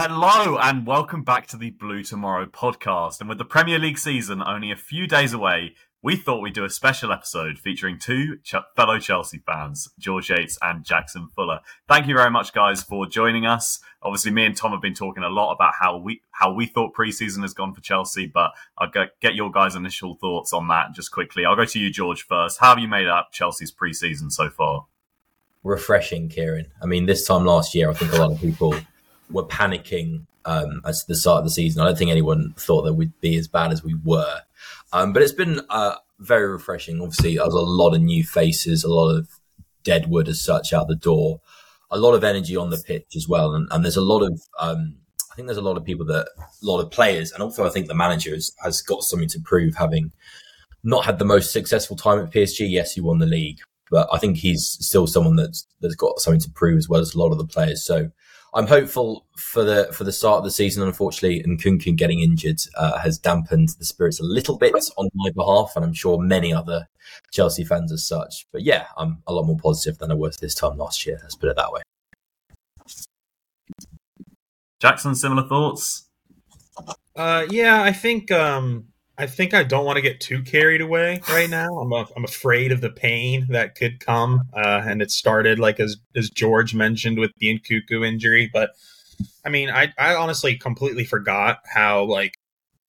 Hello and welcome back to the Blue Tomorrow podcast. And with the Premier League season only a few days away, we thought we'd do a special episode featuring two ch- fellow Chelsea fans, George Yates and Jackson Fuller. Thank you very much, guys, for joining us. Obviously, me and Tom have been talking a lot about how we how we thought preseason has gone for Chelsea, but I'll get your guys' initial thoughts on that just quickly. I'll go to you, George, first. How have you made up Chelsea's preseason so far? Refreshing, Kieran. I mean, this time last year, I think a lot of people were panicking um, at the start of the season. I don't think anyone thought that we'd be as bad as we were. Um, but it's been uh, very refreshing. Obviously, there's a lot of new faces, a lot of deadwood as such out the door, a lot of energy on the pitch as well. And, and there's a lot of, um, I think there's a lot of people that, a lot of players, and also I think the manager has, has got something to prove having not had the most successful time at PSG. Yes, he won the league, but I think he's still someone that's that's got something to prove as well as a lot of the players. So I'm hopeful for the for the start of the season. Unfortunately, and Nkunku getting injured uh, has dampened the spirits a little bit on my behalf, and I'm sure many other Chelsea fans as such. But yeah, I'm a lot more positive than I was this time last year. Let's put it that way. Jackson, similar thoughts? Uh, yeah, I think um, I think I don't want to get too carried away right now. I'm a, I'm afraid of the pain that could come, uh, and it started like as as George mentioned with the Nkunku injury. But I mean, I I honestly completely forgot how like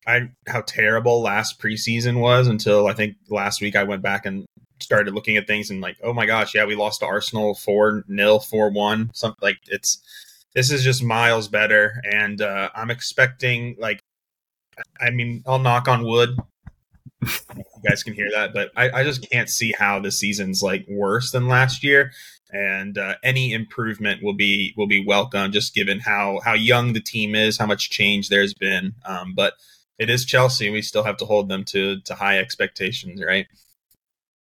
I how terrible last preseason was until I think last week I went back and started looking at things and like, oh my gosh, yeah, we lost to Arsenal four 0 four one. Something like it's this is just miles better, and uh, I'm expecting like I mean, I'll knock on wood. you guys can hear that, but I, I, just can't see how the season's like worse than last year. And uh, any improvement will be will be welcome, just given how how young the team is, how much change there's been. Um, but it is Chelsea, we still have to hold them to to high expectations, right?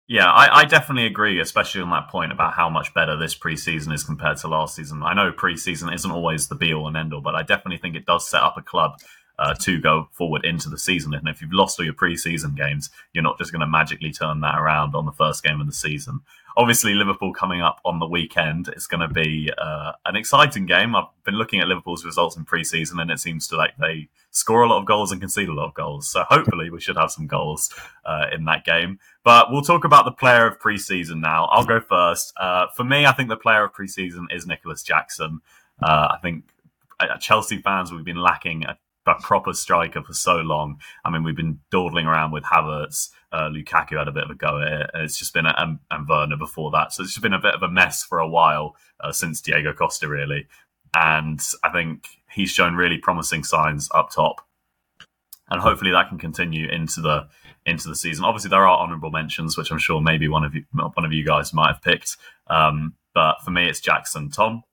Yeah, I, I, definitely agree, especially on that point about how much better this preseason is compared to last season. I know preseason isn't always the be all and end all, but I definitely think it does set up a club uh, to go forward into the season. And if you've lost all your preseason games, you're not just going to magically turn that around on the first game of the season. Obviously, Liverpool coming up on the weekend. It's going to be uh, an exciting game. I've been looking at Liverpool's results in preseason, and it seems to like they score a lot of goals and concede a lot of goals. So hopefully, we should have some goals uh, in that game. But we'll talk about the player of preseason now. I'll go first. Uh, for me, I think the player of preseason is Nicolas Jackson. Uh, I think uh, Chelsea fans we've been lacking a a proper striker for so long. I mean, we've been dawdling around with Havertz. Uh, Lukaku had a bit of a go at it. and It's just been a, and, and Werner before that, so it's just been a bit of a mess for a while uh, since Diego Costa, really. And I think he's shown really promising signs up top, and hopefully that can continue into the into the season. Obviously, there are honourable mentions, which I'm sure maybe one of you one of you guys might have picked. Um, but for me, it's Jackson. Tom.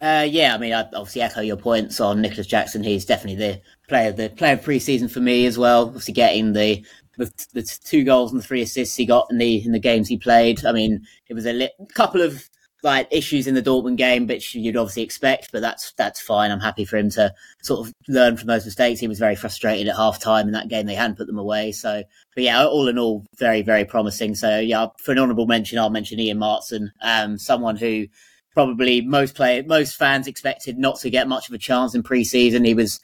Uh, yeah, I mean, I obviously echo your points on Nicolas Jackson. He's definitely the player, the player of preseason for me as well. Obviously, getting the, the, the two goals and three assists he got in the in the games he played. I mean, it was a li- couple of like issues in the Dortmund game, which you'd obviously expect, but that's that's fine. I'm happy for him to sort of learn from those mistakes. He was very frustrated at half time in that game; they hadn't put them away. So, but yeah, all in all, very very promising. So yeah, for an honourable mention, I'll mention Ian Maatsen, um, someone who probably most play most fans expected not to get much of a chance in pre-season. He was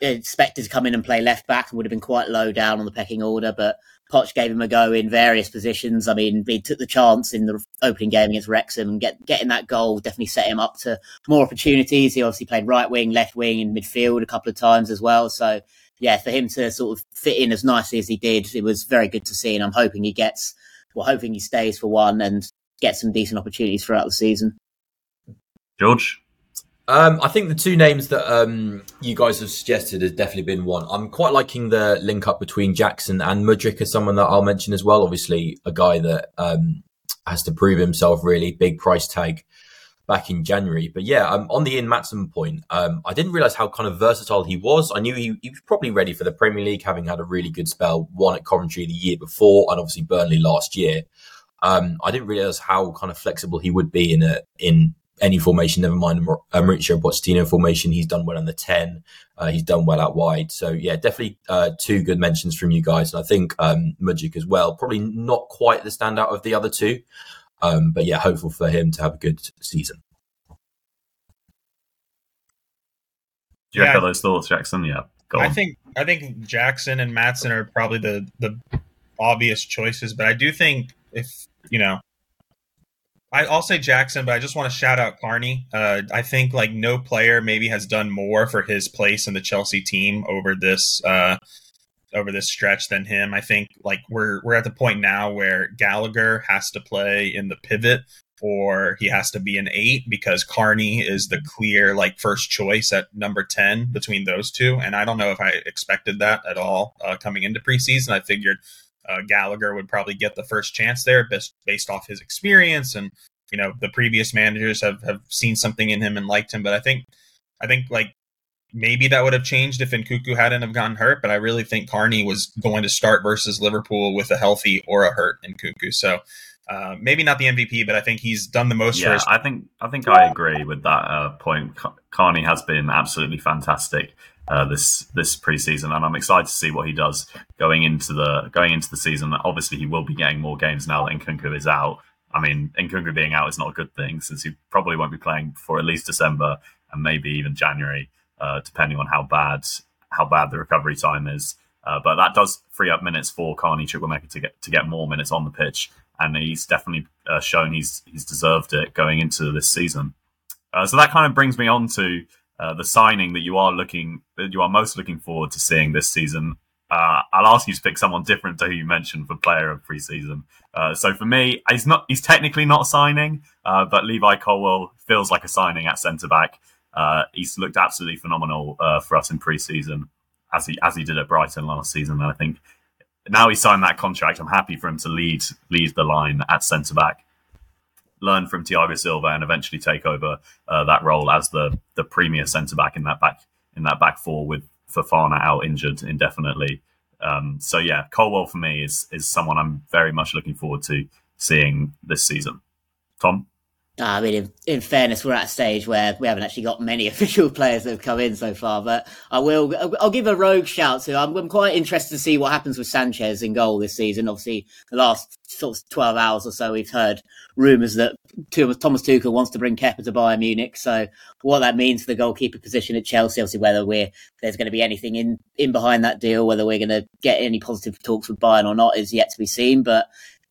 expected to come in and play left back and would have been quite low down on the pecking order, but Poch gave him a go in various positions. I mean, he took the chance in the opening game against Wrexham and get, getting that goal definitely set him up to more opportunities. He obviously played right wing, left wing, in midfield a couple of times as well. So, yeah, for him to sort of fit in as nicely as he did, it was very good to see. And I'm hoping he gets, well, hoping he stays for one and gets some decent opportunities throughout the season. George? Um, I think the two names that um, you guys have suggested has definitely been one. I'm quite liking the link up between Jackson and Mudryk as someone that I'll mention as well. Obviously, a guy that um, has to prove himself really, big price tag back in January. But yeah, um, on the Ian Maatsen point, um, I didn't realize how kind of versatile he was. I knew he, he, was probably ready for the Premier League, having had a really good spell, one at Coventry the year before, and obviously Burnley last year. Um, I didn't realize how kind of flexible he would be in a in any formation, never mind a Mauricio Pochettino formation. He's done well on the 10. Uh, he's done well out wide. So, yeah, definitely uh, two good mentions from you guys. And I think um, Mudryk as well. Probably not quite the standout of the other two. Um, but, yeah, hopeful for him to have a good season. Do you Yeah. echo those thoughts, Jackson? Yeah, go on. I think I think Jackson and Maatsen are probably the the obvious choices, but I do think if you know, I, I'll say Jackson, but I just want to shout out Carney. Uh, I think like no player maybe has done more for his place in the Chelsea team over this uh, over this stretch than him. I think like we're we're at the point now where Gallagher has to play in the pivot or he has to be an eight because Carney is the clear like first choice at number 10 between those two. And I don't know if I expected that at all uh, coming into preseason. I figured uh, Gallagher would probably get the first chance there based, based off his experience. And, you know, the previous managers have, have seen something in him and liked him. But I think, I think like maybe that would have changed if Nkunku hadn't have gotten hurt. But I really think Carney was going to start versus Liverpool with a healthy or a hurt Nkunku. So, uh, maybe not the MVP, but I think he's done the most for yeah, his. I think I think I agree with that uh, point. Carney has been absolutely fantastic uh, this this preseason, and I'm excited to see what he does going into the going into the season. Obviously, he will be getting more games now that Nkunku is out. I mean, Nkunku being out is not a good thing since he probably won't be playing for at least December and maybe even January, uh, depending on how bad how bad the recovery time is. Uh, but that does free up minutes for Carney Chukwuemeka to get to get more minutes on the pitch, and he's definitely uh, shown he's he's deserved it going into this season. Uh, so that kind of brings me on to uh, the signing that you are looking that you are most looking forward to seeing this season. Uh, I'll ask you to pick someone different to who you mentioned for player of preseason. Uh, so for me, he's not he's technically not signing, uh, but Levi Colwill feels like a signing at centre back. He's looked absolutely phenomenal for us in preseason, as he as he did at Brighton last season. And I think now he signed that contract. I'm happy for him to lead lead the line at centre back, learn from Thiago Silva, and eventually take over uh, that role as the the premier centre back in that back in that back four with Fofana out injured indefinitely. Um, so yeah, Colwill for me is is someone I'm very much looking forward to seeing this season. Tom. I mean, in, in, fairness, we're at a stage where we haven't actually got many official players that have come in so far. But I will, I'll give a rogue shout to. I'm, I'm, quite interested to see what happens with Sanchez in goal this season. Obviously, the last sort of 12 hours or so, we've heard rumours that Thomas Tuchel wants to bring Kepa to Bayern Munich. So, what that means for the goalkeeper position at Chelsea, obviously, whether we're there's going to be anything in in behind that deal, whether we're going to get any positive talks with Bayern or not, is yet to be seen. But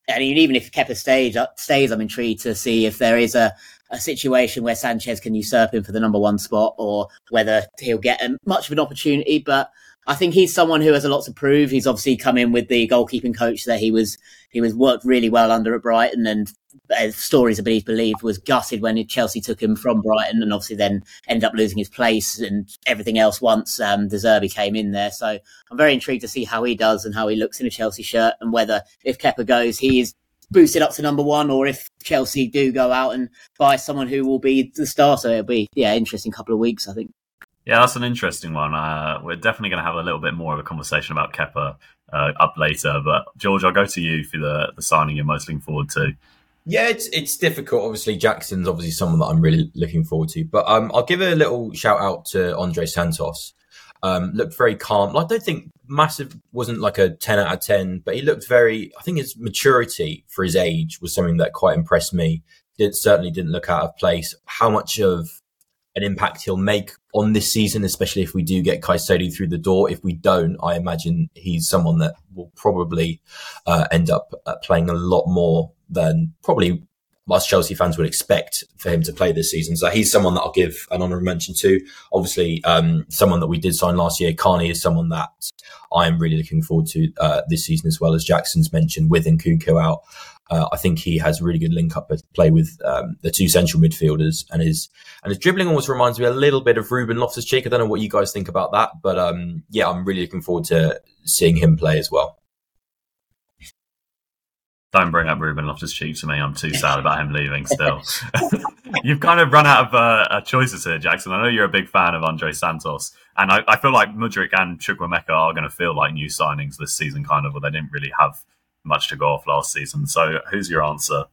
and even if Kepa stays, stays, I'm intrigued to see if there is a, a situation where Sanchez can usurp him for the number one spot or whether he'll get much of an opportunity. But I think he's someone who has a lot to prove. He's obviously come in with the goalkeeping coach that he was he was worked really well under at Brighton, and uh, stories I believe believed was gutted when Chelsea took him from Brighton, and obviously then ended up losing his place and everything else once um, De Zerbi came in there. So I'm very intrigued to see how he does and how he looks in a Chelsea shirt, and whether if Kepa goes, he is boosted up to number one, or if Chelsea do go out and buy someone who will be the starter. It'll be yeah, interesting couple of weeks, I think. Yeah, that's an interesting one. Uh, we're definitely going to have a little bit more of a conversation about Kepa uh, up later. But George, I'll go to you for the, the signing you're most looking forward to. Yeah, it's it's difficult. Obviously, Jackson's obviously someone that I'm really looking forward to. But um, I'll give a little shout out to Andrey Santos. Um, looked very calm. I don't think massive wasn't like a ten out of ten, but he looked very. I think his maturity for his age was something that quite impressed me. It certainly didn't look out of place. How much of an impact he'll make on this season, especially if we do get Caicedo through the door. If we don't, I imagine he's someone that will probably uh, end up uh, playing a lot more than probably us Chelsea fans would expect for him to play this season. So he's someone that I'll give an honourable mention to. Obviously, um, someone that we did sign last year, Carney, is someone that I am really looking forward to uh, this season as well as Jackson's mentioned with Nkunku out. Uh, I think he has really good link up play with um, the two central midfielders, and his and his dribbling almost reminds me a little bit of Ruben Loftus Cheek. I don't know what you guys think about that, but um, yeah, I'm really looking forward to seeing him play as well. Don't bring up Ruben Loftus Cheek to me. I'm too sad about him leaving. Still, you've kind of run out of uh, choices here, Jackson. I know you're a big fan of Andrey Santos, and I, I feel like Mudryk and Chukwuemeka are going to feel like new signings this season, kind of, where they didn't really have much to go off last season. So, who's your answer?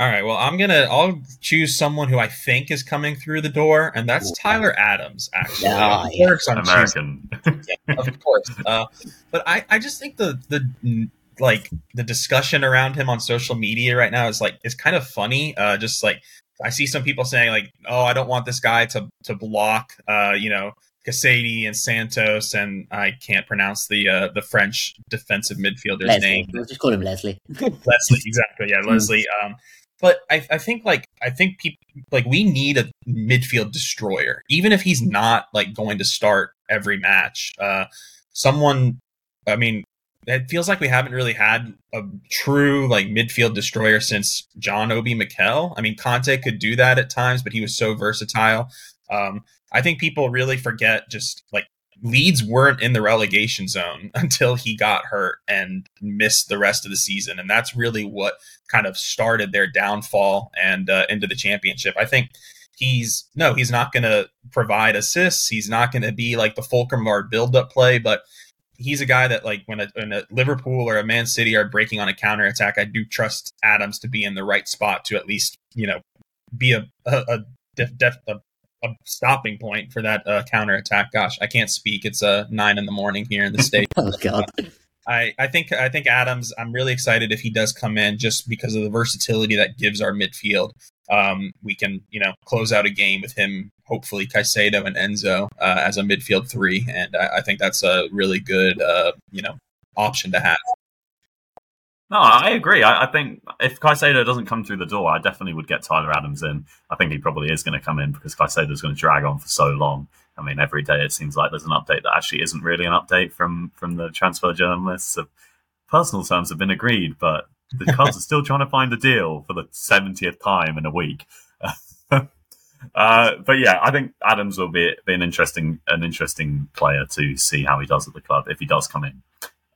All right. Well, I'm gonna. I'll choose someone who I think is coming through the door, and that's Tyler Adams. Actually, Ah, Of course I'm American. choosing- of course. Uh, but I, I just think the the like the discussion around him on social media right now is like is kind of funny. Uh, just like I see some people saying like, "Oh, I don't want this guy to to block, uh, you know, Caicedo and Santos, and I can't pronounce the uh, the French defensive midfielder's Leslie. name. We'll just call him Leslie. Leslie, exactly. Yeah, Leslie. Um, but I, I think like I think people like we need a midfield destroyer, even if he's not like going to start every match. Uh, someone, I mean, it feels like we haven't really had a true like midfield destroyer since John Obi Mikel. I mean, Kanté could do that at times, but he was so versatile. Um, I think people really forget just like Leeds weren't in the relegation zone until he got hurt and missed the rest of the season, and that's really what kind of started their downfall and uh, into the championship. I think he's no, he's not going to provide assists. He's not going to be like the Fulcrum or build-up play, but he's a guy that like when a, when a Liverpool or a Man City are breaking on a counter attack, I do trust Adams to be in the right spot to at least you know be a a, a, def, def, a a stopping point for that uh, counter attack. Gosh, I can't speak. It's uh, nine in the morning here in the state. oh God. I, I think I think Adams. I'm really excited if he does come in, just because of the versatility that gives our midfield. Um, we can you know close out a game with him, hopefully Caicedo and Enzo uh, as a midfield three, and I, I, think that's a really good uh, you know option to have. No, I agree. I, I, think if Caicedo doesn't come through the door, I definitely would get Tyler Adams in. I think he probably is going to come in because Caicedo is going to drag on for so long. I mean, every day it seems like there's an update that actually isn't really an update from from the transfer journalists. So personal terms have been agreed, but the Cubs are still trying to find a deal for the 70th time in a week. uh, but yeah, I think Adams will be, be an interesting an interesting player to see how he does at the club if he does come in.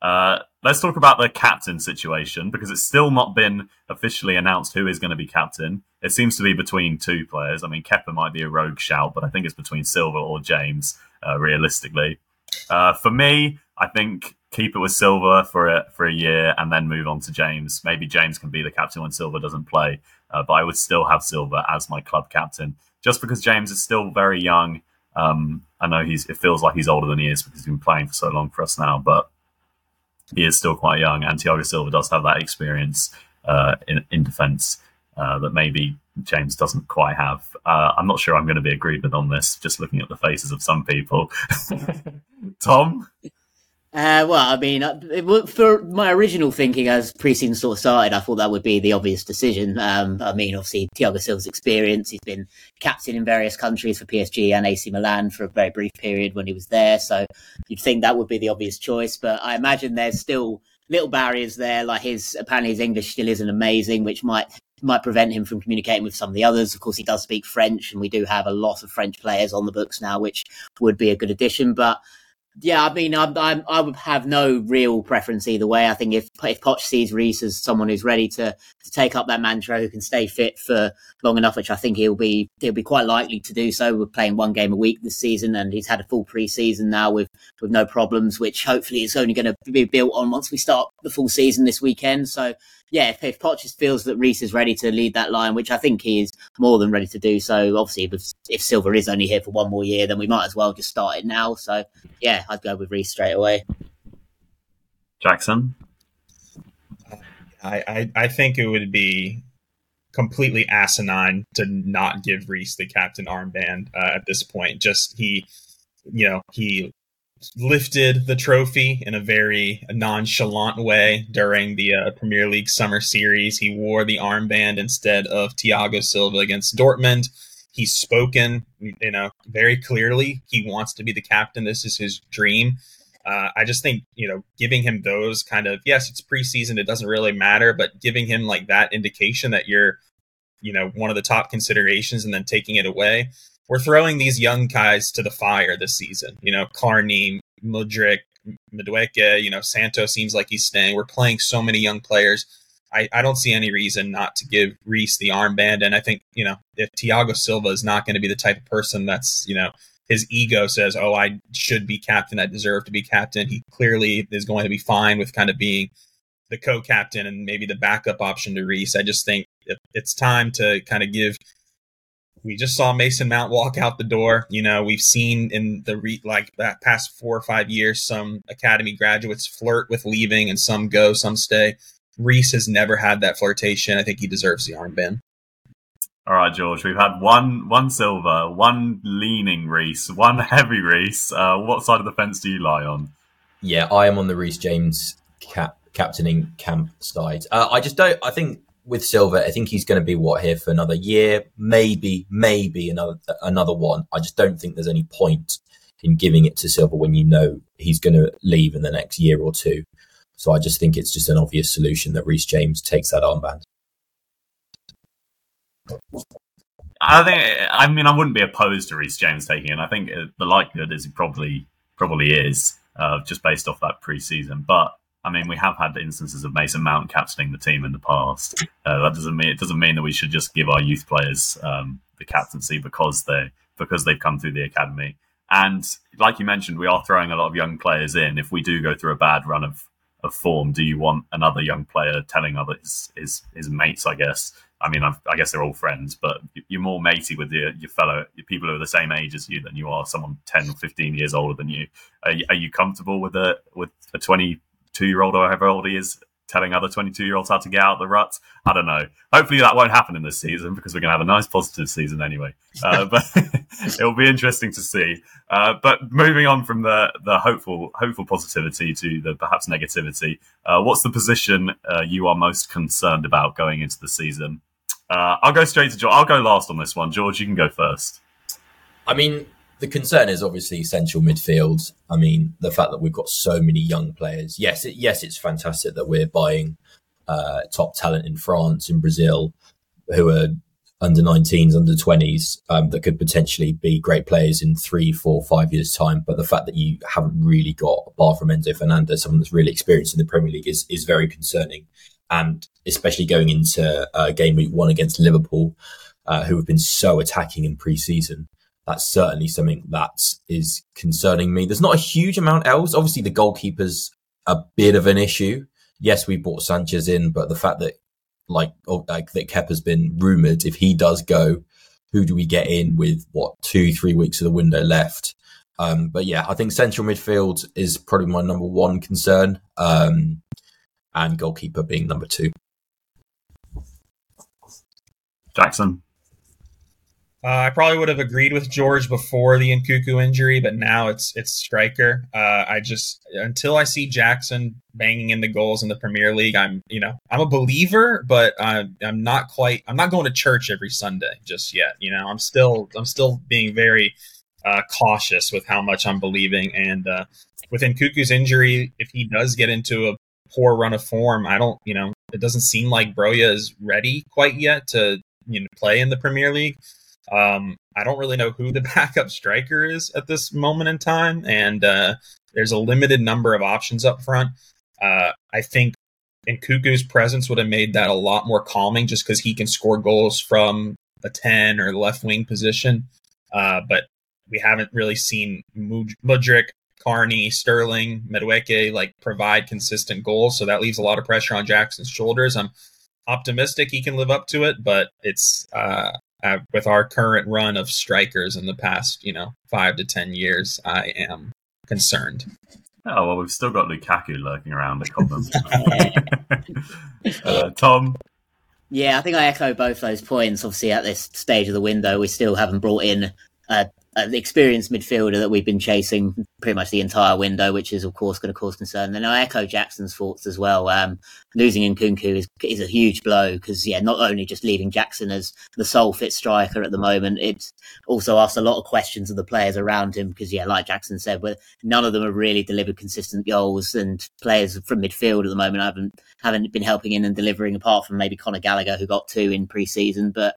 Uh, let's talk about the captain situation because it's still not been officially announced who is going to be captain. It seems to be between two players. I mean, Kepa might be a rogue shout, but I think it's between Silva or James, uh, realistically. Uh, for me, I think keep it with Silva for a, for a year and then move on to James. Maybe James can be the captain when Silva doesn't play, uh, but I would still have Silva as my club captain just because James is still very young. Um, I know he's. It feels like he's older than he is because he's been playing for so long for us now, but he is still quite young, and Thiago Silva does have that experience uh, in, in defence uh, that maybe James doesn't quite have. Uh, I'm not sure I'm going to be agreed with on this, just looking at the faces of some people. Tom? Uh, well, I mean, uh, for my original thinking as preseason sort of started, I thought that would be the obvious decision. Um, I mean, obviously, Thiago Silva's experience, he's been captain in various countries for PSG and AC Milan for a very brief period when he was there. So you'd think that would be the obvious choice. But I imagine there's still little barriers there. Like his, apparently his English still isn't amazing, which might might prevent him from communicating with some of the others. Of course, he does speak French, and we do have a lot of French players on the books now, which would be a good addition. But yeah, I mean, I'm, I'm, i would have no real preference either way. I think if if Poch sees Reece as someone who's ready to, to take up that mantra, who can stay fit for long enough, which I think he'll be he'll be quite likely to do so. We're playing one game a week this season, and he's had a full preseason now with with no problems, which hopefully is only going to be built on once we start the full season this weekend. So yeah, if, if Poch feels that Reece is ready to lead that line, which I think he is more than ready to do so, obviously, if, if Silva is only here for one more year, then we might as well just start it now. So, yeah, I'd go with Reece straight away. Jackson? I, I, I think it would be completely asinine to not give Reece the captain armband uh, at this point. Just he, you know, he lifted the trophy in a very nonchalant way during the uh, Premier League Summer Series. He wore the armband instead of Thiago Silva against Dortmund. He's spoken, you know, very clearly. He wants to be the captain. This is his dream. Uh, I just think, you know, giving him those kind of, yes, it's preseason, it doesn't really matter, but giving him like that indication that you're, you know, one of the top considerations and then taking it away we're throwing these young guys to the fire this season. You know, Carney, Mudryk, Madueke, you know, Santo seems like he's staying. We're playing so many young players. I, I don't see any reason not to give Reece the armband. And I think, you know, if Thiago Silva is not going to be the type of person that's, you know, his ego says, oh, I should be captain. I deserve to be captain. He clearly is going to be fine with kind of being the co captain and maybe the backup option to Reece. I just think it's time to kind of give we just saw Mason Mount walk out the door. You know, we've seen in the re- like that past four or five years some academy graduates flirt with leaving, and some go, some stay. Reece has never had that flirtation. I think he deserves the armband. All right, George. We've had one one Silva, one leaning Reece, one heavy Reece. Uh, what side of the fence do you lie on? Yeah, I am on the Reece James cap, captaining camp side. Uh, I just don't. I think with Silva, I think he's going to be what here for another year, maybe, maybe another another one. I just don't think there's any point in giving it to Silva when you know he's going to leave in the next year or two. So I just think it's just an obvious solution that Reece James takes that armband. I think. I mean, I wouldn't be opposed to Reece James taking it. I think the likelihood is he probably probably is uh, just based off that preseason. But I mean, we have had instances of Mason Mount captaining the team in the past. Uh, that doesn't mean it doesn't mean that we should just give our youth players um, the captaincy because they because they've come through the academy. And like you mentioned, we are throwing a lot of young players in. If we do go through a bad run of, of form, do you want another young player telling other his, his, his mates, I guess, I mean, i guess they're all friends, but you're more matey with your, your fellow your people who are the same age as you than you are someone 10 or 15 years older than you. Are, you, are you comfortable with a with a 22 year old or however old he is telling other 22 year olds how to get out of the rut? I don't know. Hopefully that won't happen in this season because we're going to have a nice positive season anyway. Uh, but it'll be interesting to see. Uh, but moving on from the the hopeful hopeful positivity to the perhaps negativity, uh, what's the position uh, you are most concerned about going into the season? Uh, I'll go straight to George. I'll go last on this one. George, you can go first. I mean, the concern is obviously central midfield. I mean, the fact that we've got so many young players. Yes, it, yes, it's fantastic that we're buying uh, top talent in France, in Brazil, who are under 19s, under 20s, um, that could potentially be great players in three, four, five years' time. But the fact that you haven't really got, bar from Enzo Fernandez, someone that's really experienced in the Premier League, is is very concerning and especially going into uh, game week one against Liverpool, uh, who have been so attacking in pre-season. That's certainly something that is concerning me. There's not a huge amount else. Obviously, the goalkeeper's a bit of an issue. Yes, we brought Sanchez in, but the fact that like oh, like that Kepa's been rumored, if he does go, who do we get in with what two, three weeks of the window left? Um, but yeah, I think central midfield is probably my number one concern. Um, and goalkeeper being number two. Jackson. Uh, I probably would have agreed with George before the Nkunku injury, but now it's it's striker. Uh, I just until I see Jackson banging in the goals in the Premier League, I'm you know I'm a believer, but I'm I'm not quite. I'm not going to church every Sunday just yet. You know, I'm still I'm still being very uh, cautious with how much I'm believing. And uh, with Nkunku's injury, if he does get into a poor run of form. I don't, you know, it doesn't seem like Broja is ready quite yet to, you know, play in the Premier League. Um, I don't really know who the backup striker is at this moment in time, and uh, there's a limited number of options up front. Uh, I think Nkunku's presence would have made that a lot more calming, just because he can score goals from a ten or left wing position. Uh, but we haven't really seen Mudryk Carney, Sterling, Madueke like provide consistent goals. So that leaves a lot of pressure on Jackson's shoulders. I'm optimistic he can live up to it, but it's uh, uh, with our current run of strikers in the past, you know, five to ten years, I am concerned. Oh well, we've still got Lukaku lurking around the comments. uh, Tom. Yeah, I think I echo both those points. Obviously, at this stage of the window, we still haven't brought in a uh, the experienced midfielder that we've been chasing pretty much the entire window, which is of course going to cause concern. And I echo Jackson's thoughts as well. Um, losing Nkunku is is a huge blow because yeah, not only just leaving Jackson as the sole fit striker at the moment, it also asks a lot of questions of the players around him because yeah, like Jackson said, but none of them have really delivered consistent goals, and players from midfield at the moment haven't haven't been helping in and delivering apart from maybe Conor Gallagher who got two in pre-season, but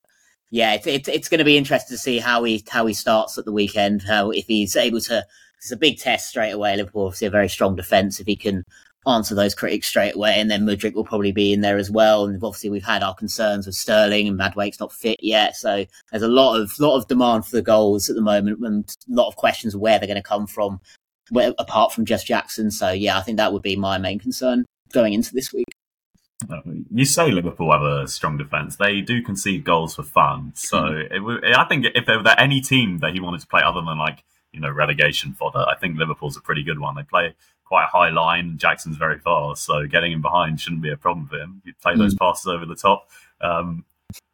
yeah, it's it's, it's going to be interesting to see how he how he starts at the weekend. How if he's able to, it's a big test straight away. Liverpool obviously a very strong defence. If he can answer those critics straight away, and then Mudryk will probably be in there as well. And obviously we've had our concerns with Sterling and Madueke's not fit yet, so there's a lot of lot of demand for the goals at the moment, and a lot of questions where they're going to come from, where, apart from just Jackson. So yeah, I think that would be my main concern going into this week. You say Liverpool have a strong defence. They do concede goals for fun. So mm. it, I think if there were any team that he wanted to play other than like you know relegation fodder, I think Liverpool's a pretty good one. They play quite a high line. Jackson's very fast, so getting him behind shouldn't be a problem for him. You play those mm. passes over the top. Um,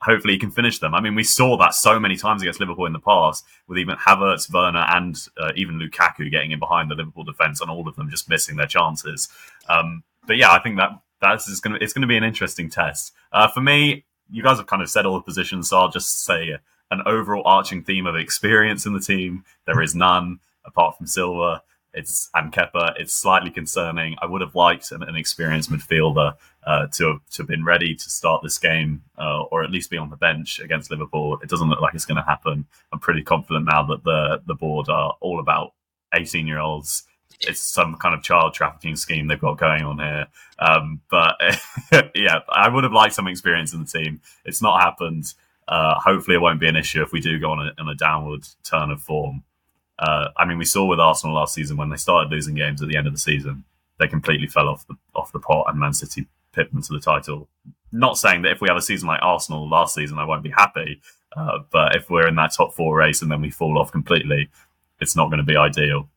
hopefully he can finish them. I mean, we saw that so many times against Liverpool in the past, with even Havertz, Werner, and uh, even Lukaku getting in behind the Liverpool defence, and all of them just missing their chances. Um, but yeah, I think that that's going to it's to be an interesting test uh, for me. You guys have kind of said all the positions, so I'll just say an overall arching theme of experience in the team. There is none apart from Silva. It's and Kepa. It's slightly concerning. I would have liked an, an experienced midfielder uh, to have, to have been ready to start this game, uh, or at least be on the bench against Liverpool. It doesn't look like it's going to happen. I'm pretty confident now that the the board are all about 18 year olds. It's some kind of child trafficking scheme they've got going on here. Um, but yeah, I would have liked some experience in the team. It's not happened. Uh, hopefully, it won't be an issue if we do go on a, a downward turn of form. Uh, I mean, we saw with Arsenal last season when they started losing games at the end of the season, they completely fell off the off the pot, and Man City pipped them to the title. Not saying that if we have a season like Arsenal last season, I won't be happy. Uh, but if we're in that top four race and then we fall off completely, it's not going to be ideal.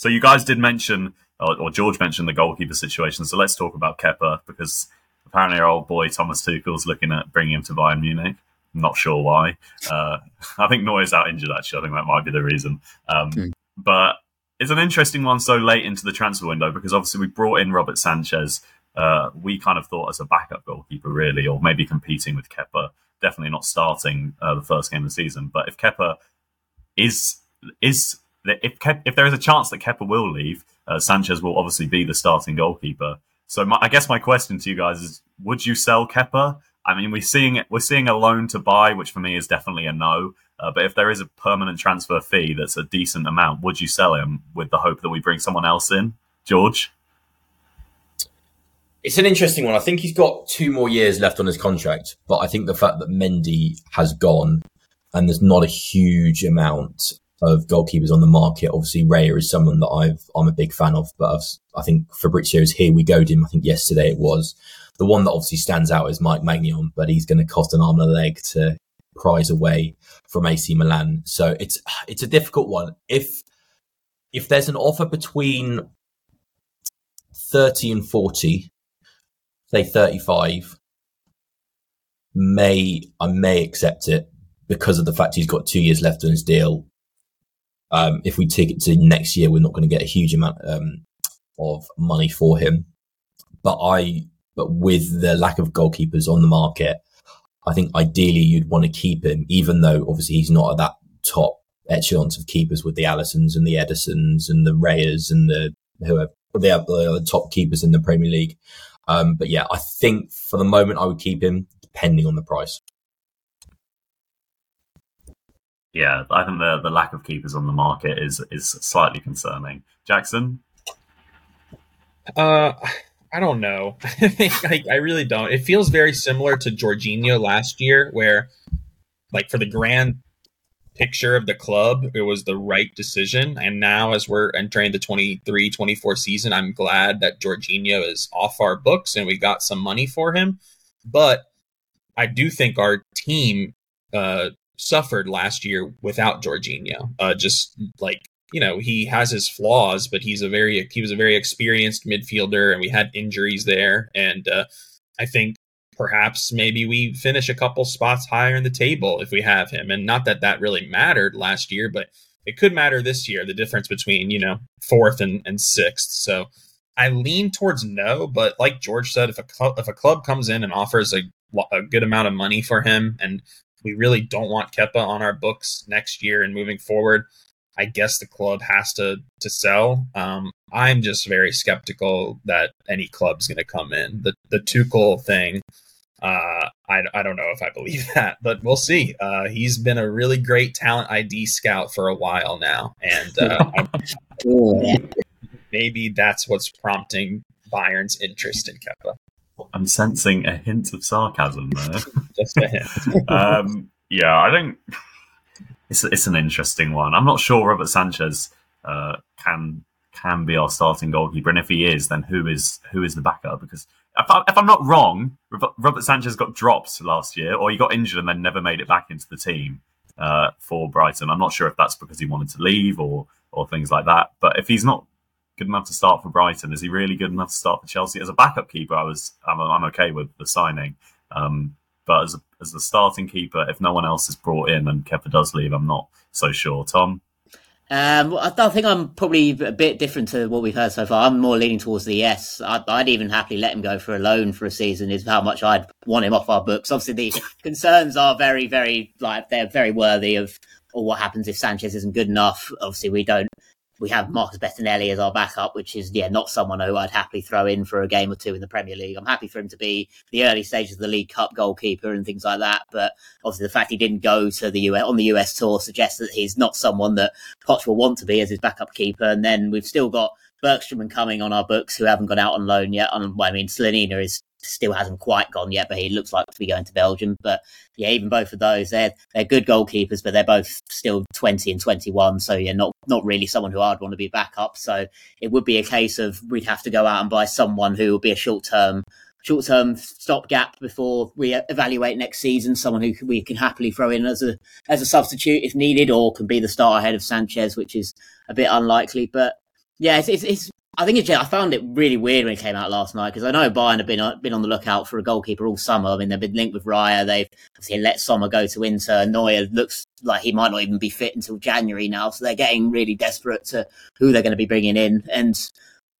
So you guys did mention, or, or George mentioned the goalkeeper situation. So let's talk about Kepa because apparently our old boy Thomas Tuchel's looking at bringing him to Bayern Munich. I'm not sure why. Uh, I think Neuer's out injured, actually. I think that might be the reason. Um, mm. But it's an interesting one so late into the transfer window because obviously we brought in Robert Sanchez. Uh, we kind of thought as a backup goalkeeper, really, or maybe competing with Kepa. Definitely not starting uh, the first game of the season. But if Kepa is is if Kepa, if there is a chance that Kepa will leave, uh, Sanchez will obviously be the starting goalkeeper. So my, I guess my question to you guys is: Would you sell Kepa? I mean, we're seeing we're seeing a loan to buy, which for me is definitely a no. Uh, but if there is a permanent transfer fee that's a decent amount, would you sell him with the hope that we bring someone else in, George? It's an interesting one. I think he's got two more years left on his contract, but I think the fact that Mendy has gone and there's not a huge amount of goalkeepers on the market. Obviously, Raya is someone that I've I'm a big fan of, but I've, i think Fabrizio's here. We go him. I think yesterday it was the one that obviously stands out is Mike Maignan, but he's going to cost an arm and a leg to prize away from AC Milan. So it's it's a difficult one. If if there's an offer between thirty and forty, say thirty five, may I may accept it because of the fact he's got two years left on his deal. Um, if we take it to next year, we're not going to get a huge amount um, of money for him. But I but with the lack of goalkeepers on the market, I think ideally you'd want to keep him, even though obviously he's not at that top echelons of keepers with the Alissons and the Edersons and the Rayas and the whoever they have the top keepers in the Premier League. Um, but yeah, I think for the moment I would keep him, depending on the price. Yeah, I think the the lack of keepers on the market is is slightly concerning. Jackson. Uh, I don't know. I think I, I really don't. It feels very similar to Jorginho last year, where like for the grand picture of the club, it was the right decision. And now, as we're entering the 23 24 season, I'm glad that Jorginho is off our books and we got some money for him. But I do think our team uh, suffered last year without Jorginho. Uh, just like you know he has his flaws, but he's a very he was a very experienced midfielder, and we had injuries there, and uh, I think perhaps maybe we finish a couple spots higher in the table if we have him, and not that that really mattered last year, but it could matter this year. The difference between you know fourth and, and sixth, so. I lean towards no, but like George said, if a club, if a club comes in and offers a, a good amount of money for him, and we really don't want Kepa on our books next year and moving forward, I guess the club has to to sell. Um, I'm just very skeptical that any club's going to come in. The the Tuchel thing, uh, I, I don't know if I believe that, but we'll see. Uh, he's been a really great talent ID scout for a while now, and uh, maybe that's what's prompting Bayern's interest in Kepa. I'm sensing a hint of sarcasm there. Just a hint. um, yeah, I think it's it's an interesting one. I'm not sure Robert Sanchez uh, can can be our starting goalkeeper, and if he is, then who is who is the backup? Because if, I, am not wrong, Robert Sanchez got dropped last year, or he got injured and then never made it back into the team uh, for Brighton. I'm not sure if that's because he wanted to leave or or things like that. But if he's not good enough to start for Brighton, is he really good enough to start for Chelsea as a backup keeper? I was I'm, I'm okay with the signing, um, but as a, as the starting keeper if no one else is brought in and Kepa does leave? I'm not so sure. Tom? Um, I, I think I'm probably a bit different to what we've heard so far. I'm more leaning towards the yes. I'd, I'd, even happily let him go for a loan for a season. Is how much I'd want him off our books. Obviously, the concerns are very, very like they're very worthy of or what happens if Sanchez isn't good enough. Obviously, we don't we have Marcus Bettinelli as our backup, which is yeah not someone who I'd happily throw in for a game or two in the Premier League. I'm happy for him to be the early stages of the League Cup goalkeeper and things like that. But obviously, the fact he didn't go to the US on the US tour suggests that he's not someone that Poch will want to be as his backup keeper. And then we've still got Bergstrom and Cumming on our books who haven't gone out on loan yet. I mean, Slonina is still hasn't quite gone yet, but he looks like to be going to Belgium. But yeah, even both of those, they're they're good goalkeepers, but they're both still twenty and twenty one. So yeah, not not really someone who I'd want to be back up. So it would be a case of we'd have to go out and buy someone who will be a short term short term stopgap before we evaluate next season. Someone who we can happily throw in as a as a substitute if needed, or can be the starter ahead of Sanchez, which is a bit unlikely. But yeah, it's, it's, it's I think it's, I found it really weird when it came out last night because I know Bayern have been uh, been on the lookout for a goalkeeper all summer. I mean, they've been linked with Raya. They've obviously let Sommer go to Inter. Neuer looks like he might not even be fit until January now, so they're getting really desperate to who they're going to be bringing in. And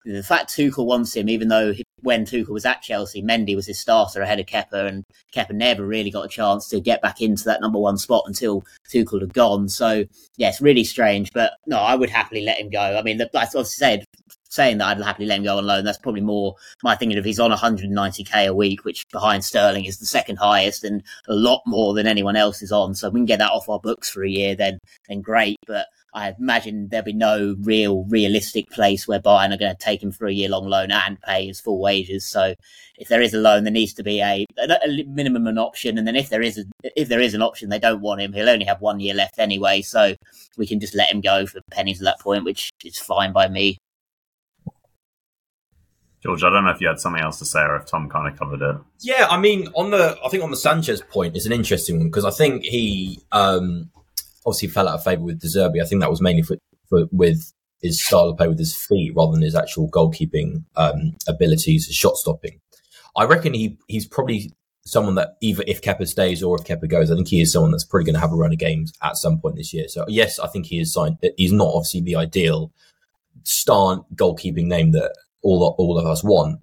the fact Tuchel wants him, even though he, when Tuchel was at Chelsea, Mendy was his starter ahead of Kepa, and Kepa never really got a chance to get back into that number one spot until Tuchel had gone. So, yeah, it's really strange, but no, I would happily let him go. I mean, the, like I said, saying that I'd happily let him go on loan. That's probably more my thinking of he's on 190k a week, which behind Sterling is the second highest and a lot more than anyone else is on. So we can get that off our books for a year, then then great. But I imagine there'll be no real realistic place where Bayern are going to take him for a year long loan and pay his full wages. So if there is a loan, there needs to be a, a minimum an option, and then if there is a, if there is an option, they don't want him. He'll only have one year left anyway, so we can just let him go for pennies at that point, which is fine by me. George, I don't know if you had something else to say or if Tom kind of covered it. Yeah, I mean, on the I think on the Sanchez point is an interesting one because I think he um, obviously fell out of favour with De Zerbi. I think that was mainly for, for, with his style of play with his feet rather than his actual goalkeeping um, abilities, his shot stopping. I reckon he he's probably someone that either if Kepa stays or if Kepa goes, I think he is someone that's probably going to have a run of games at some point this year. So yes, I think he is signed. He's not obviously the ideal star goalkeeping name that all all of us want.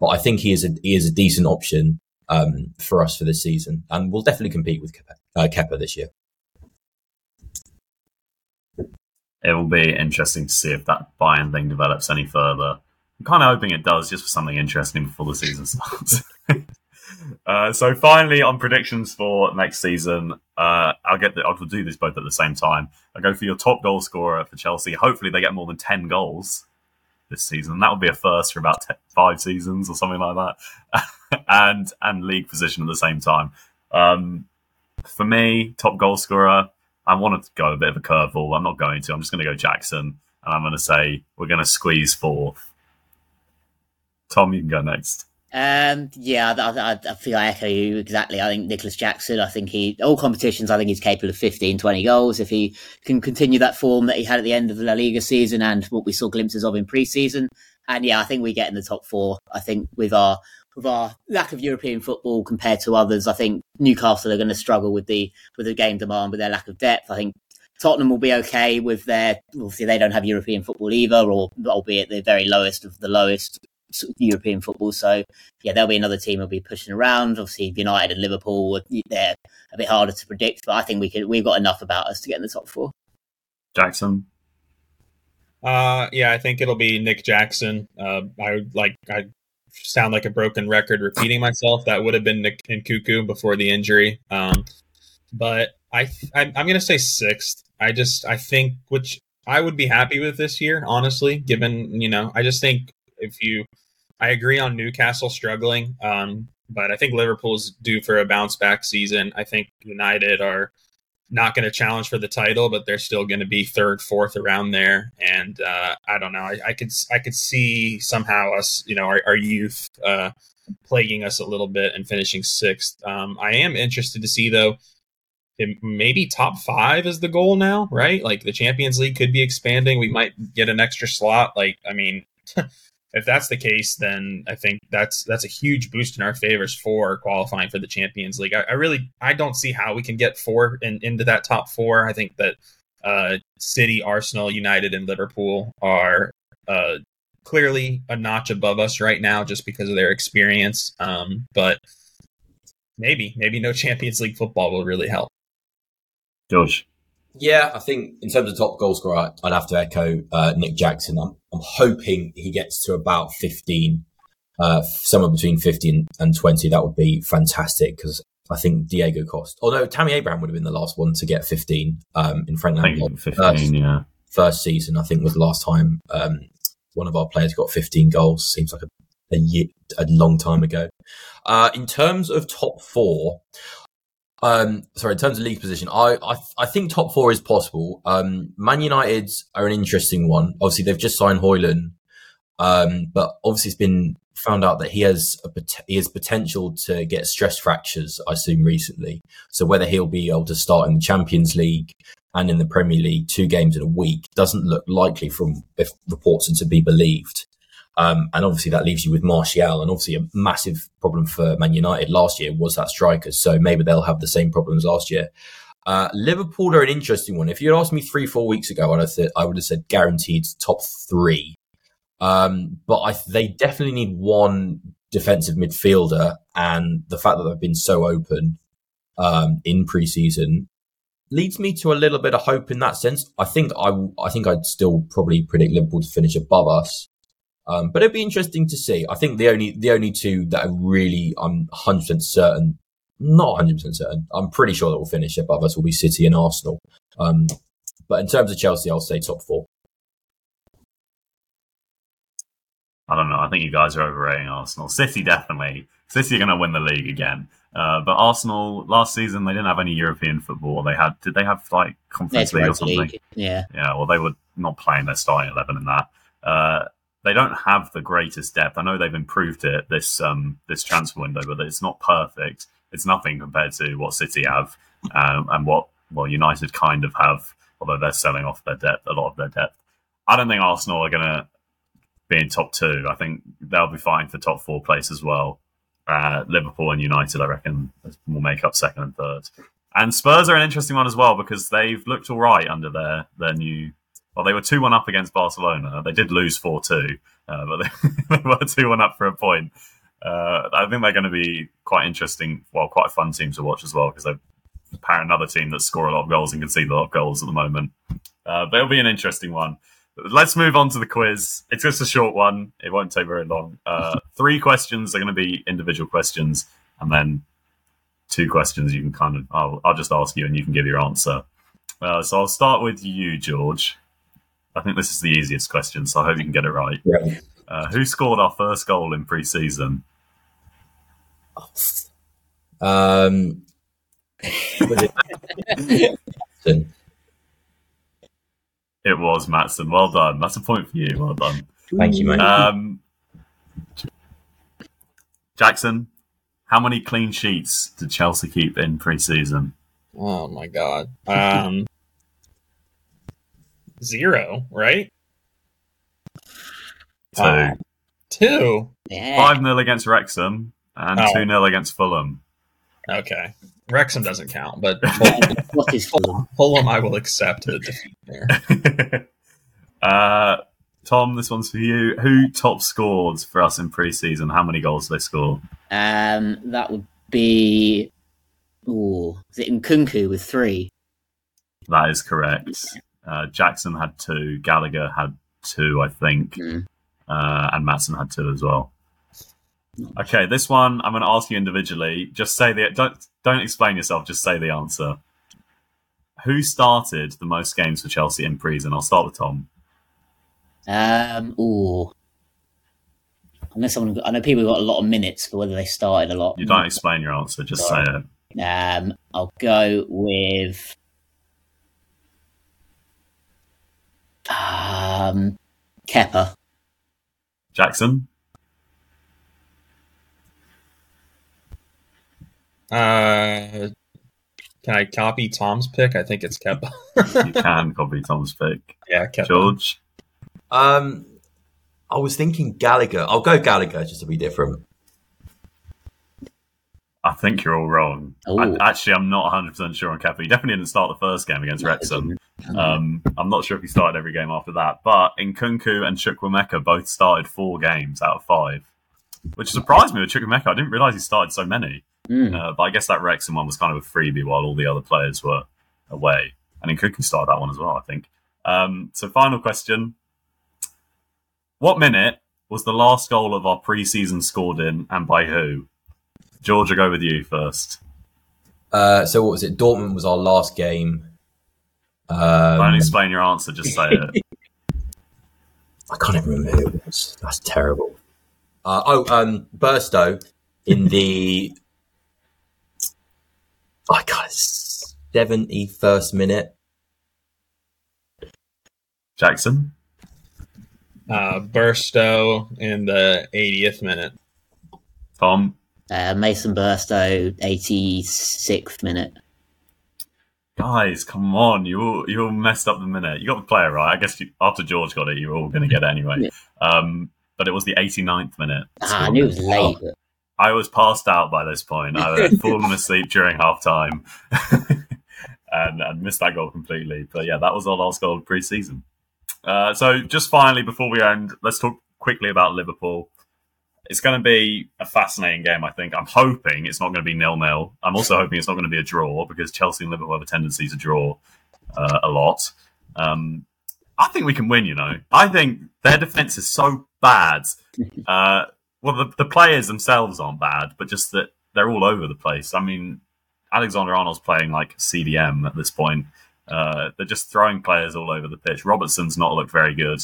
But I think he is a he is a decent option um, for us for this season, and we'll definitely compete with Kepa, uh, Kepa this year. It will be interesting to see if that Bayern thing develops any further. I'm kind of hoping it does, just for something interesting before the season starts. uh, so finally, on predictions for next season, uh, I'll get the, I'll do this both at the same time. I go for your top goal scorer for Chelsea. Hopefully, they get more than ten goals this season. That would be a first for about ten, five seasons or something like that, and and league position at the same time. Um, for me, top goal scorer, I wanted to go a bit of a curveball. I'm not going to. I'm just going to go Jackson, and I'm going to say we're going to squeeze fourth. Tom, you can go next. Um, yeah, I, I, I, feel I echo you exactly. I think Nicolas Jackson, I think he, all competitions, I think he's capable of 15, 20 goals if he can continue that form that he had at the end of the La Liga season and what we saw glimpses of in pre-season. And yeah, I think we get in the top four. I think with our, with our lack of European football compared to others, I think Newcastle are going to struggle with the, with the game demand, with their lack of depth. I think Tottenham will be okay with their obviously they don't have European football either, or albeit the very lowest of the lowest European football. So yeah, there'll be another team will be pushing around. Obviously, United and Liverpool they're a bit harder to predict, but I think we could we've got enough about us to get in the top four. Jackson. Uh, yeah, I think it'll be Nick Jackson. Uh, I like I sound like a broken record repeating myself. That would have been Nick Nkunku before the injury. Um, but I, I I'm gonna say sixth. I just I think which I would be happy with this year, honestly. Given you know, I just think if you, I agree on Newcastle struggling, um, but I think Liverpool's due for a bounce back season. I think United are not going to challenge for the title, but they're still going to be third, fourth around there. And uh, I don't know. I, I, could I could see somehow us, you know, our, our youth uh, plaguing us a little bit and finishing sixth. Um, I am interested to see though. Maybe top five is the goal now, right? Like the Champions League could be expanding. We might get an extra slot. Like, I mean, if that's the case, then I think that's that's a huge boost in our favors for qualifying for the Champions League. I, I really I don't see how we can get four in, into that top four. I think that uh, City, Arsenal, United, and Liverpool are uh, clearly a notch above us right now just because of their experience. Um, but maybe maybe no Champions League football will really help. George. Yeah, I think in terms of top goal scorer, I'd have to echo uh, Nick Jackson. I'm, I'm hoping he gets to about 15, uh, somewhere between 15 and 20. That would be fantastic because I think Diego Costa, although Tammy Abraham would have been the last one to get 15 um, in Frank Lampard. 15, first, yeah. First season, I think, was the last time um, one of our players got 15 goals. Seems like a, a, year, a long time ago. Uh, in terms of top four, um, sorry, in terms of league position, I, I, I think top four is possible. Um, Man United are an interesting one. Obviously, they've just signed Højlund, um, but obviously it's been found out that he has a, he has potential to get stress fractures. I assume recently, so whether he'll be able to start in the Champions League and in the Premier League two games in a week doesn't look likely from if reports are to be believed. Um, and obviously that leaves you with Martial, and obviously a massive problem for Man United last year was that striker. So maybe they'll have the same problems last year. Uh, Liverpool are an interesting one. If you had asked me three, four weeks ago, I'd have said, I would have said guaranteed top three. Um, but I, they definitely need one defensive midfielder, and the fact that they've been so open um, in preseason leads me to a little bit of hope in that sense. I think I, I think I'd still probably predict Liverpool to finish above us. Um, but it'd be interesting to see. I think the only the only two that are really I'm 100 percent certain, not 100 percent certain. I'm pretty sure that will finish above us will be City and Arsenal. Um, but in terms of Chelsea, I'll say top four. I don't know. I think you guys are overrating Arsenal. City definitely. City are going to win the league again. Uh, but Arsenal last season they didn't have any European football. They had did they have like Conference League or something? League. Yeah. Yeah. Well, they were not playing their starting eleven in that. Uh, they don't have the greatest depth. I know they've improved it this um, this transfer window, but it's not perfect. It's nothing compared to what City have um, and what well United kind of have, although they're selling off their depth, a lot of their depth. I don't think Arsenal are going to be in top two. I think they'll be fighting for top four place as well. Uh, Liverpool and United, I reckon, will make up second and third. And Spurs are an interesting one as well because they've looked all right under their their new well, they were 2 1 up against Barcelona. They did lose 4 2, uh, but they, they were 2 1 up for a point. Uh, I think they're going to be quite interesting, well, quite a fun team to watch as well because they're another team that score a lot of goals and concede a lot of goals at the moment. Uh, but it'll be an interesting one. Let's move on to the quiz. It's just a short one. It won't take very long. Uh, three questions are going to be individual questions, and then two questions you can kind of. I'll, I'll just ask you, and you can give your answer. Uh, so I'll start with you, George. I think this is the easiest question, so I hope you can get it right. Yeah. Uh, who scored our first goal in pre-season? Um, it? it was Maatsen. Well done. That's a point for you. Well done. Thank you, mate. Um, Jackson, how many clean sheets did Chelsea keep in pre-season? Oh my god. Um, zero, right? Two. Uh, two. Yeah. 5 0 against Wrexham and Oh. 2 0 against Fulham. Okay. Wrexham doesn't count, but what is Fulham? Fulham I will accept the defeat there. uh, Tom, this one's for you. Who top scored for us in pre season? How many goals did they score? Um, that would be. Ooh, is it Nkunku with three? That is correct. Uh, Jackson had two, Gallagher had two, I think, Mm. uh, and Maatsen had two as well. Okay, this one I'm going to ask you individually. Just say the don't don't explain yourself. Just say the answer. Who started the most games for Chelsea in pre-season? I'll start with Tom. Um, ooh. Unless someone, I know people got a lot of minutes, but whether they started a lot. You don't explain your answer. Just say it. Um, I'll go with. Um, Kepa. Jackson. Uh, can I copy Tom's pick? I think it's Kepa. You can copy Tom's pick. yeah, Kepa. George. Um, I was thinking Gallagher. I'll go Gallagher just to be different. I think you're all wrong. I, actually, I'm not 100 percent sure on Kepa. He definitely didn't start the first game against Wrexham. Um, I'm not sure if he started every game after that. But Nkunku and Chukwuemeka both started four games out of five, which surprised me with Chukwuemeka. I didn't realise he started so many. Mm. Uh, but I guess that Wrexham one was kind of a freebie while all the other players were away. And Nkunku started that one as well, I think. Um, so, final question What minute was the last goal of our preseason scored in and by who? George, I'll go with you first. Uh, so what was it? Dortmund was our last game. Um, Don't explain your answer. Just say it. I can't even remember who it was. That's terrible. Uh, oh, um, Burstow in the I got seventy first minute. Jackson. Uh, Burstow in the 80th minute. Tom. Uh, Mason Burstow, 86th minute. Guys, come on! You all you all messed up the minute. You got the player right. I guess you, after George got it, you were all going to get it anyway. Um, but it was the 89th minute. Ah, I knew it was late. Oh. I was passed out by this point. I had fallen asleep during half time and, and missed that goal completely. But yeah, that was our last goal of pre season. Uh, so just finally, before we end, let's talk quickly about Liverpool. It's going to be a fascinating game, I think. I'm hoping it's not going to be nil nil. I'm also hoping it's not going to be a draw because Chelsea and Liverpool have a tendency to draw uh, a lot. Um, I think we can win, you know. I think their defense is so bad. Uh, well, the, the players themselves aren't bad, but just that they're all over the place. I mean, Alexander Arnold's playing like CDM at this point. Uh, they're just throwing players all over the pitch. Robertson's not looked very good,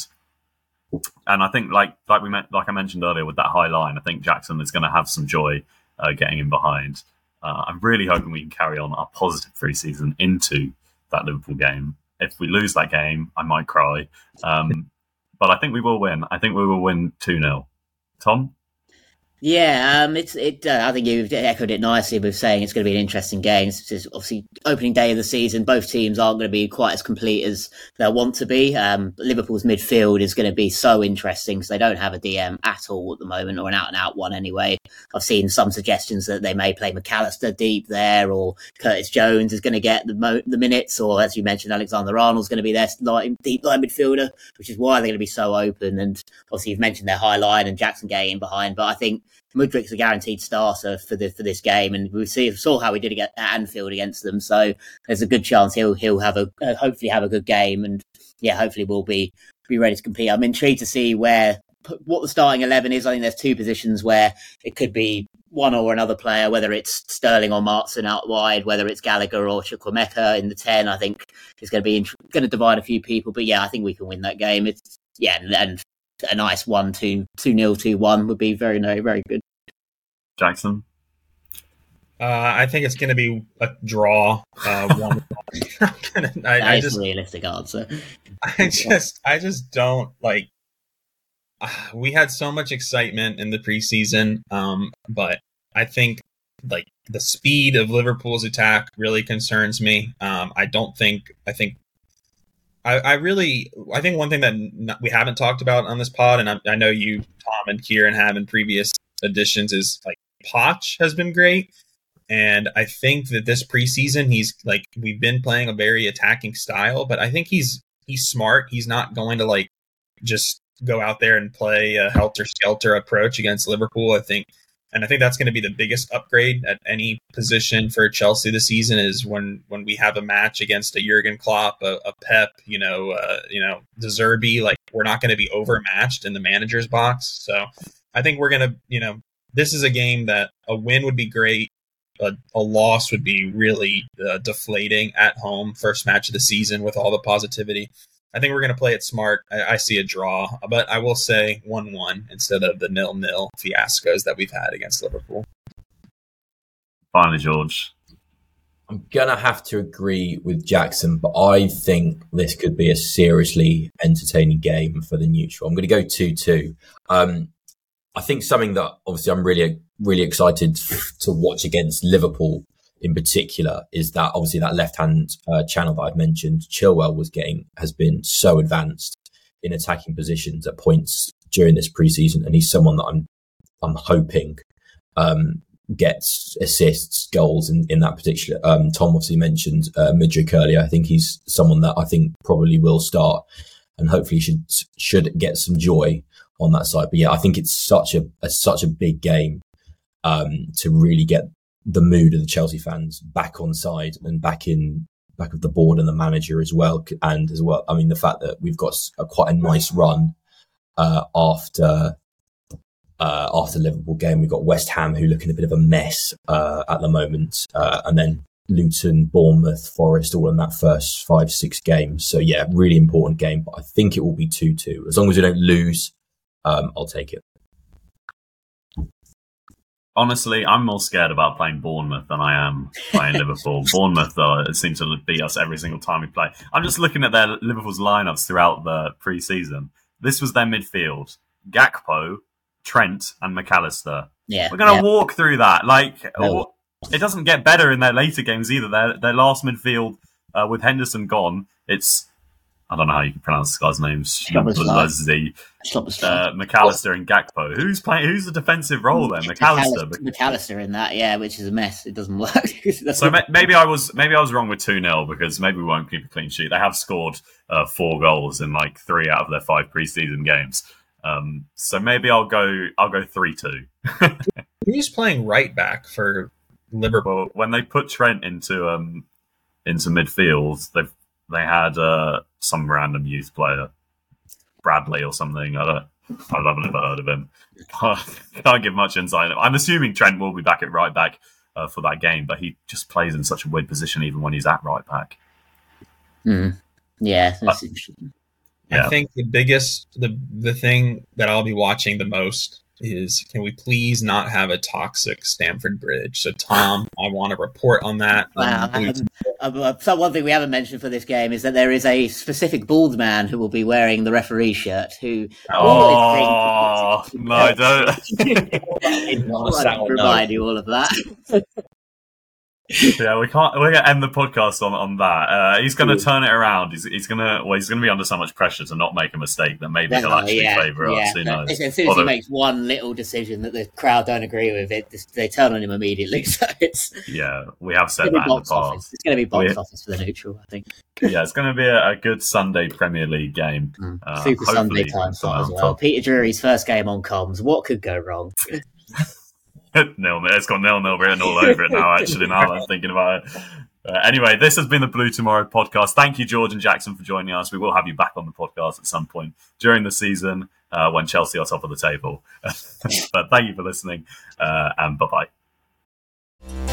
and I think like like we met, like I mentioned earlier with that high line, I think Jackson is going to have some joy uh, getting in behind. Uh, I'm really hoping we can carry on our positive preseason into that Liverpool game. If we lose that game, I might cry, um, but I think we will win. I think we will win two 0 Tom. Yeah, um, it's it. Uh, I think you've echoed it nicely with saying it's going to be an interesting game. It's obviously opening day of the season. Both teams aren't going to be quite as complete as they want to be. Um, Liverpool's midfield is going to be so interesting because they don't have a DM at all at the moment, or an out and out one anyway. I've seen some suggestions that they may play McAllister deep there, or Curtis Jones is going to get the mo- the minutes, or as you mentioned, Alexander Arnold's going to be their line, deep line midfielder, which is why they're going to be so open. And obviously, you've mentioned their high line and Jackson getting in behind, but I think Mudryk's a guaranteed starter for the for this game, and we see saw how he did at Anfield against them. So there's a good chance he'll he'll have a uh, hopefully have a good game, and yeah, hopefully we'll be be ready to compete. I'm intrigued to see where what the starting eleven is. I think there's two positions where it could be one or another player, whether it's Sterling or Maatsen out wide, whether it's Gallagher or Chukwuemeka in the ten. I think it's going to be going to divide a few people, but yeah, I think we can win that game. It's yeah, and a nice one two two nil two one would be very very very good. Jackson. Uh, I think it's going to be a draw. Uh, one. I, I just realistic answer. I just, I just don't like. Uh, we had so much excitement in the preseason, um, but I think like the speed of Liverpool's attack really concerns me. Um, I don't think. I think I, I, really, I think one thing that we haven't talked about on this pod, and I, I, know you, Tom, and Kieran have in previous editions, is like Poch has been great. And I think that this preseason, he's like, we've been playing a very attacking style, but I think he's, he's smart. He's not going to like just go out there and play a helter skelter approach against Liverpool. I think and I think that's going to be the biggest upgrade at any position for Chelsea this season is when when we have a match against a Jurgen Klopp, a, a Pep, you know, uh, you know, De Zerbi. Like we're not going to be overmatched in the manager's box. So I think we're going to, you know, this is a game that a win would be great. A, a loss would be really uh, deflating at home. First match of the season with all the positivity. I think we're going to play it smart. I, I, see a draw, but I will say 1 1 instead of the nil nil fiascos that we've had against Liverpool. Finally, George. I'm going to have to agree with Jackson, but I think this could be a seriously entertaining game for the neutral. I'm going to go 2 2. Um, I think something that obviously I'm really, really excited to watch against Liverpool in particular is that obviously that left hand uh, channel that I've mentioned, Chilwell was getting has been so advanced in attacking positions at points during this preseason, and he's someone that I'm I'm hoping um, gets assists, goals in, in that particular. Um, Tom obviously mentioned uh, Mudryk earlier. I think he's someone that I think probably will start and hopefully should should get some joy on that side. But yeah, I think it's such a, a such a big game um, to really get the mood of the Chelsea fans back on side and back in back of the board and the manager as well. And as well, I mean the fact that we've got a, quite a nice run uh, after uh, after Liverpool game. We've got West Ham who look in a bit of a mess uh, at the moment, uh, and then Luton, Bournemouth, Forest, all in that first five six games. So yeah, really important game. But I think it will be two two as long as we don't lose. Um, I'll take it. Honestly, I'm more scared about playing Bournemouth than I am playing Liverpool. Bournemouth, though, it seems to beat us every single time we play. I'm just looking at their Liverpool's lineups throughout the pre-season. This was their midfield: Gakpo, Trent, and McAllister. Yeah, we're gonna yeah. walk through that. Like, No. it doesn't get better in their later games either. Their their last midfield uh, with Henderson gone, it's I don't know how you can pronounce this guy's name. Szoboszlai. Leslie, Stop the uh, McAllister and Gakpo. Who's playing? Who's the defensive role then? McAllister. McAllister, McAllister in that, yeah, which is a mess. It doesn't work. So ma- maybe I was maybe I was wrong with two 0 because maybe we won't keep a clean sheet. They have scored uh, four goals in like three out of their five preseason games. Um, so maybe I'll go I'll go three two. Who's playing right back for Liverpool? Well, when they put Trent into um into midfield, they they had uh, some random youth player, Bradley or something. I don't. I haven't ever heard of him. Can't give much insight. I'm assuming Trent will be back at right back uh, for that game, but he just plays in such a weird position even when he's at right back. Mm. Yeah, that's interesting. Yeah. I think the biggest the the thing that I'll be watching the most is can we please not have a toxic Stamford Bridge? So Tom, I want to report on that. Wow. Um, Um, uh, so one thing we haven't mentioned for this game is that there is a specific bald man who will be wearing the referee shirt. Who Oh no! Don't. I wanted to remind you all of that. yeah, we can't. We're gonna end the podcast on on that. Uh, he's going to turn it around. He's, he's going to. Well, he's to be under so much pressure to not make a mistake that maybe he'll actually yeah, favour yeah. us. Who knows? As soon as he makes one little decision that the crowd don't agree with, it they turn on him immediately. So it's yeah, we have said that be in the box office. It's going to be box We- office for the neutral, I think. Yeah, it's going to be a, a good Sunday Premier League game. Uh, Super Sunday time slot as well. top- Peter Drury's first game on comms. What could go wrong? nil. It's got nil nil written all over it now. Actually, now that I'm thinking about it. Uh, anyway, this has been the Blue Tomorrow podcast. Thank you, George and Jackson, for joining us. We will have you back on the podcast at some point during the season uh, when Chelsea are top of the table. but thank you for listening, uh, and bye bye.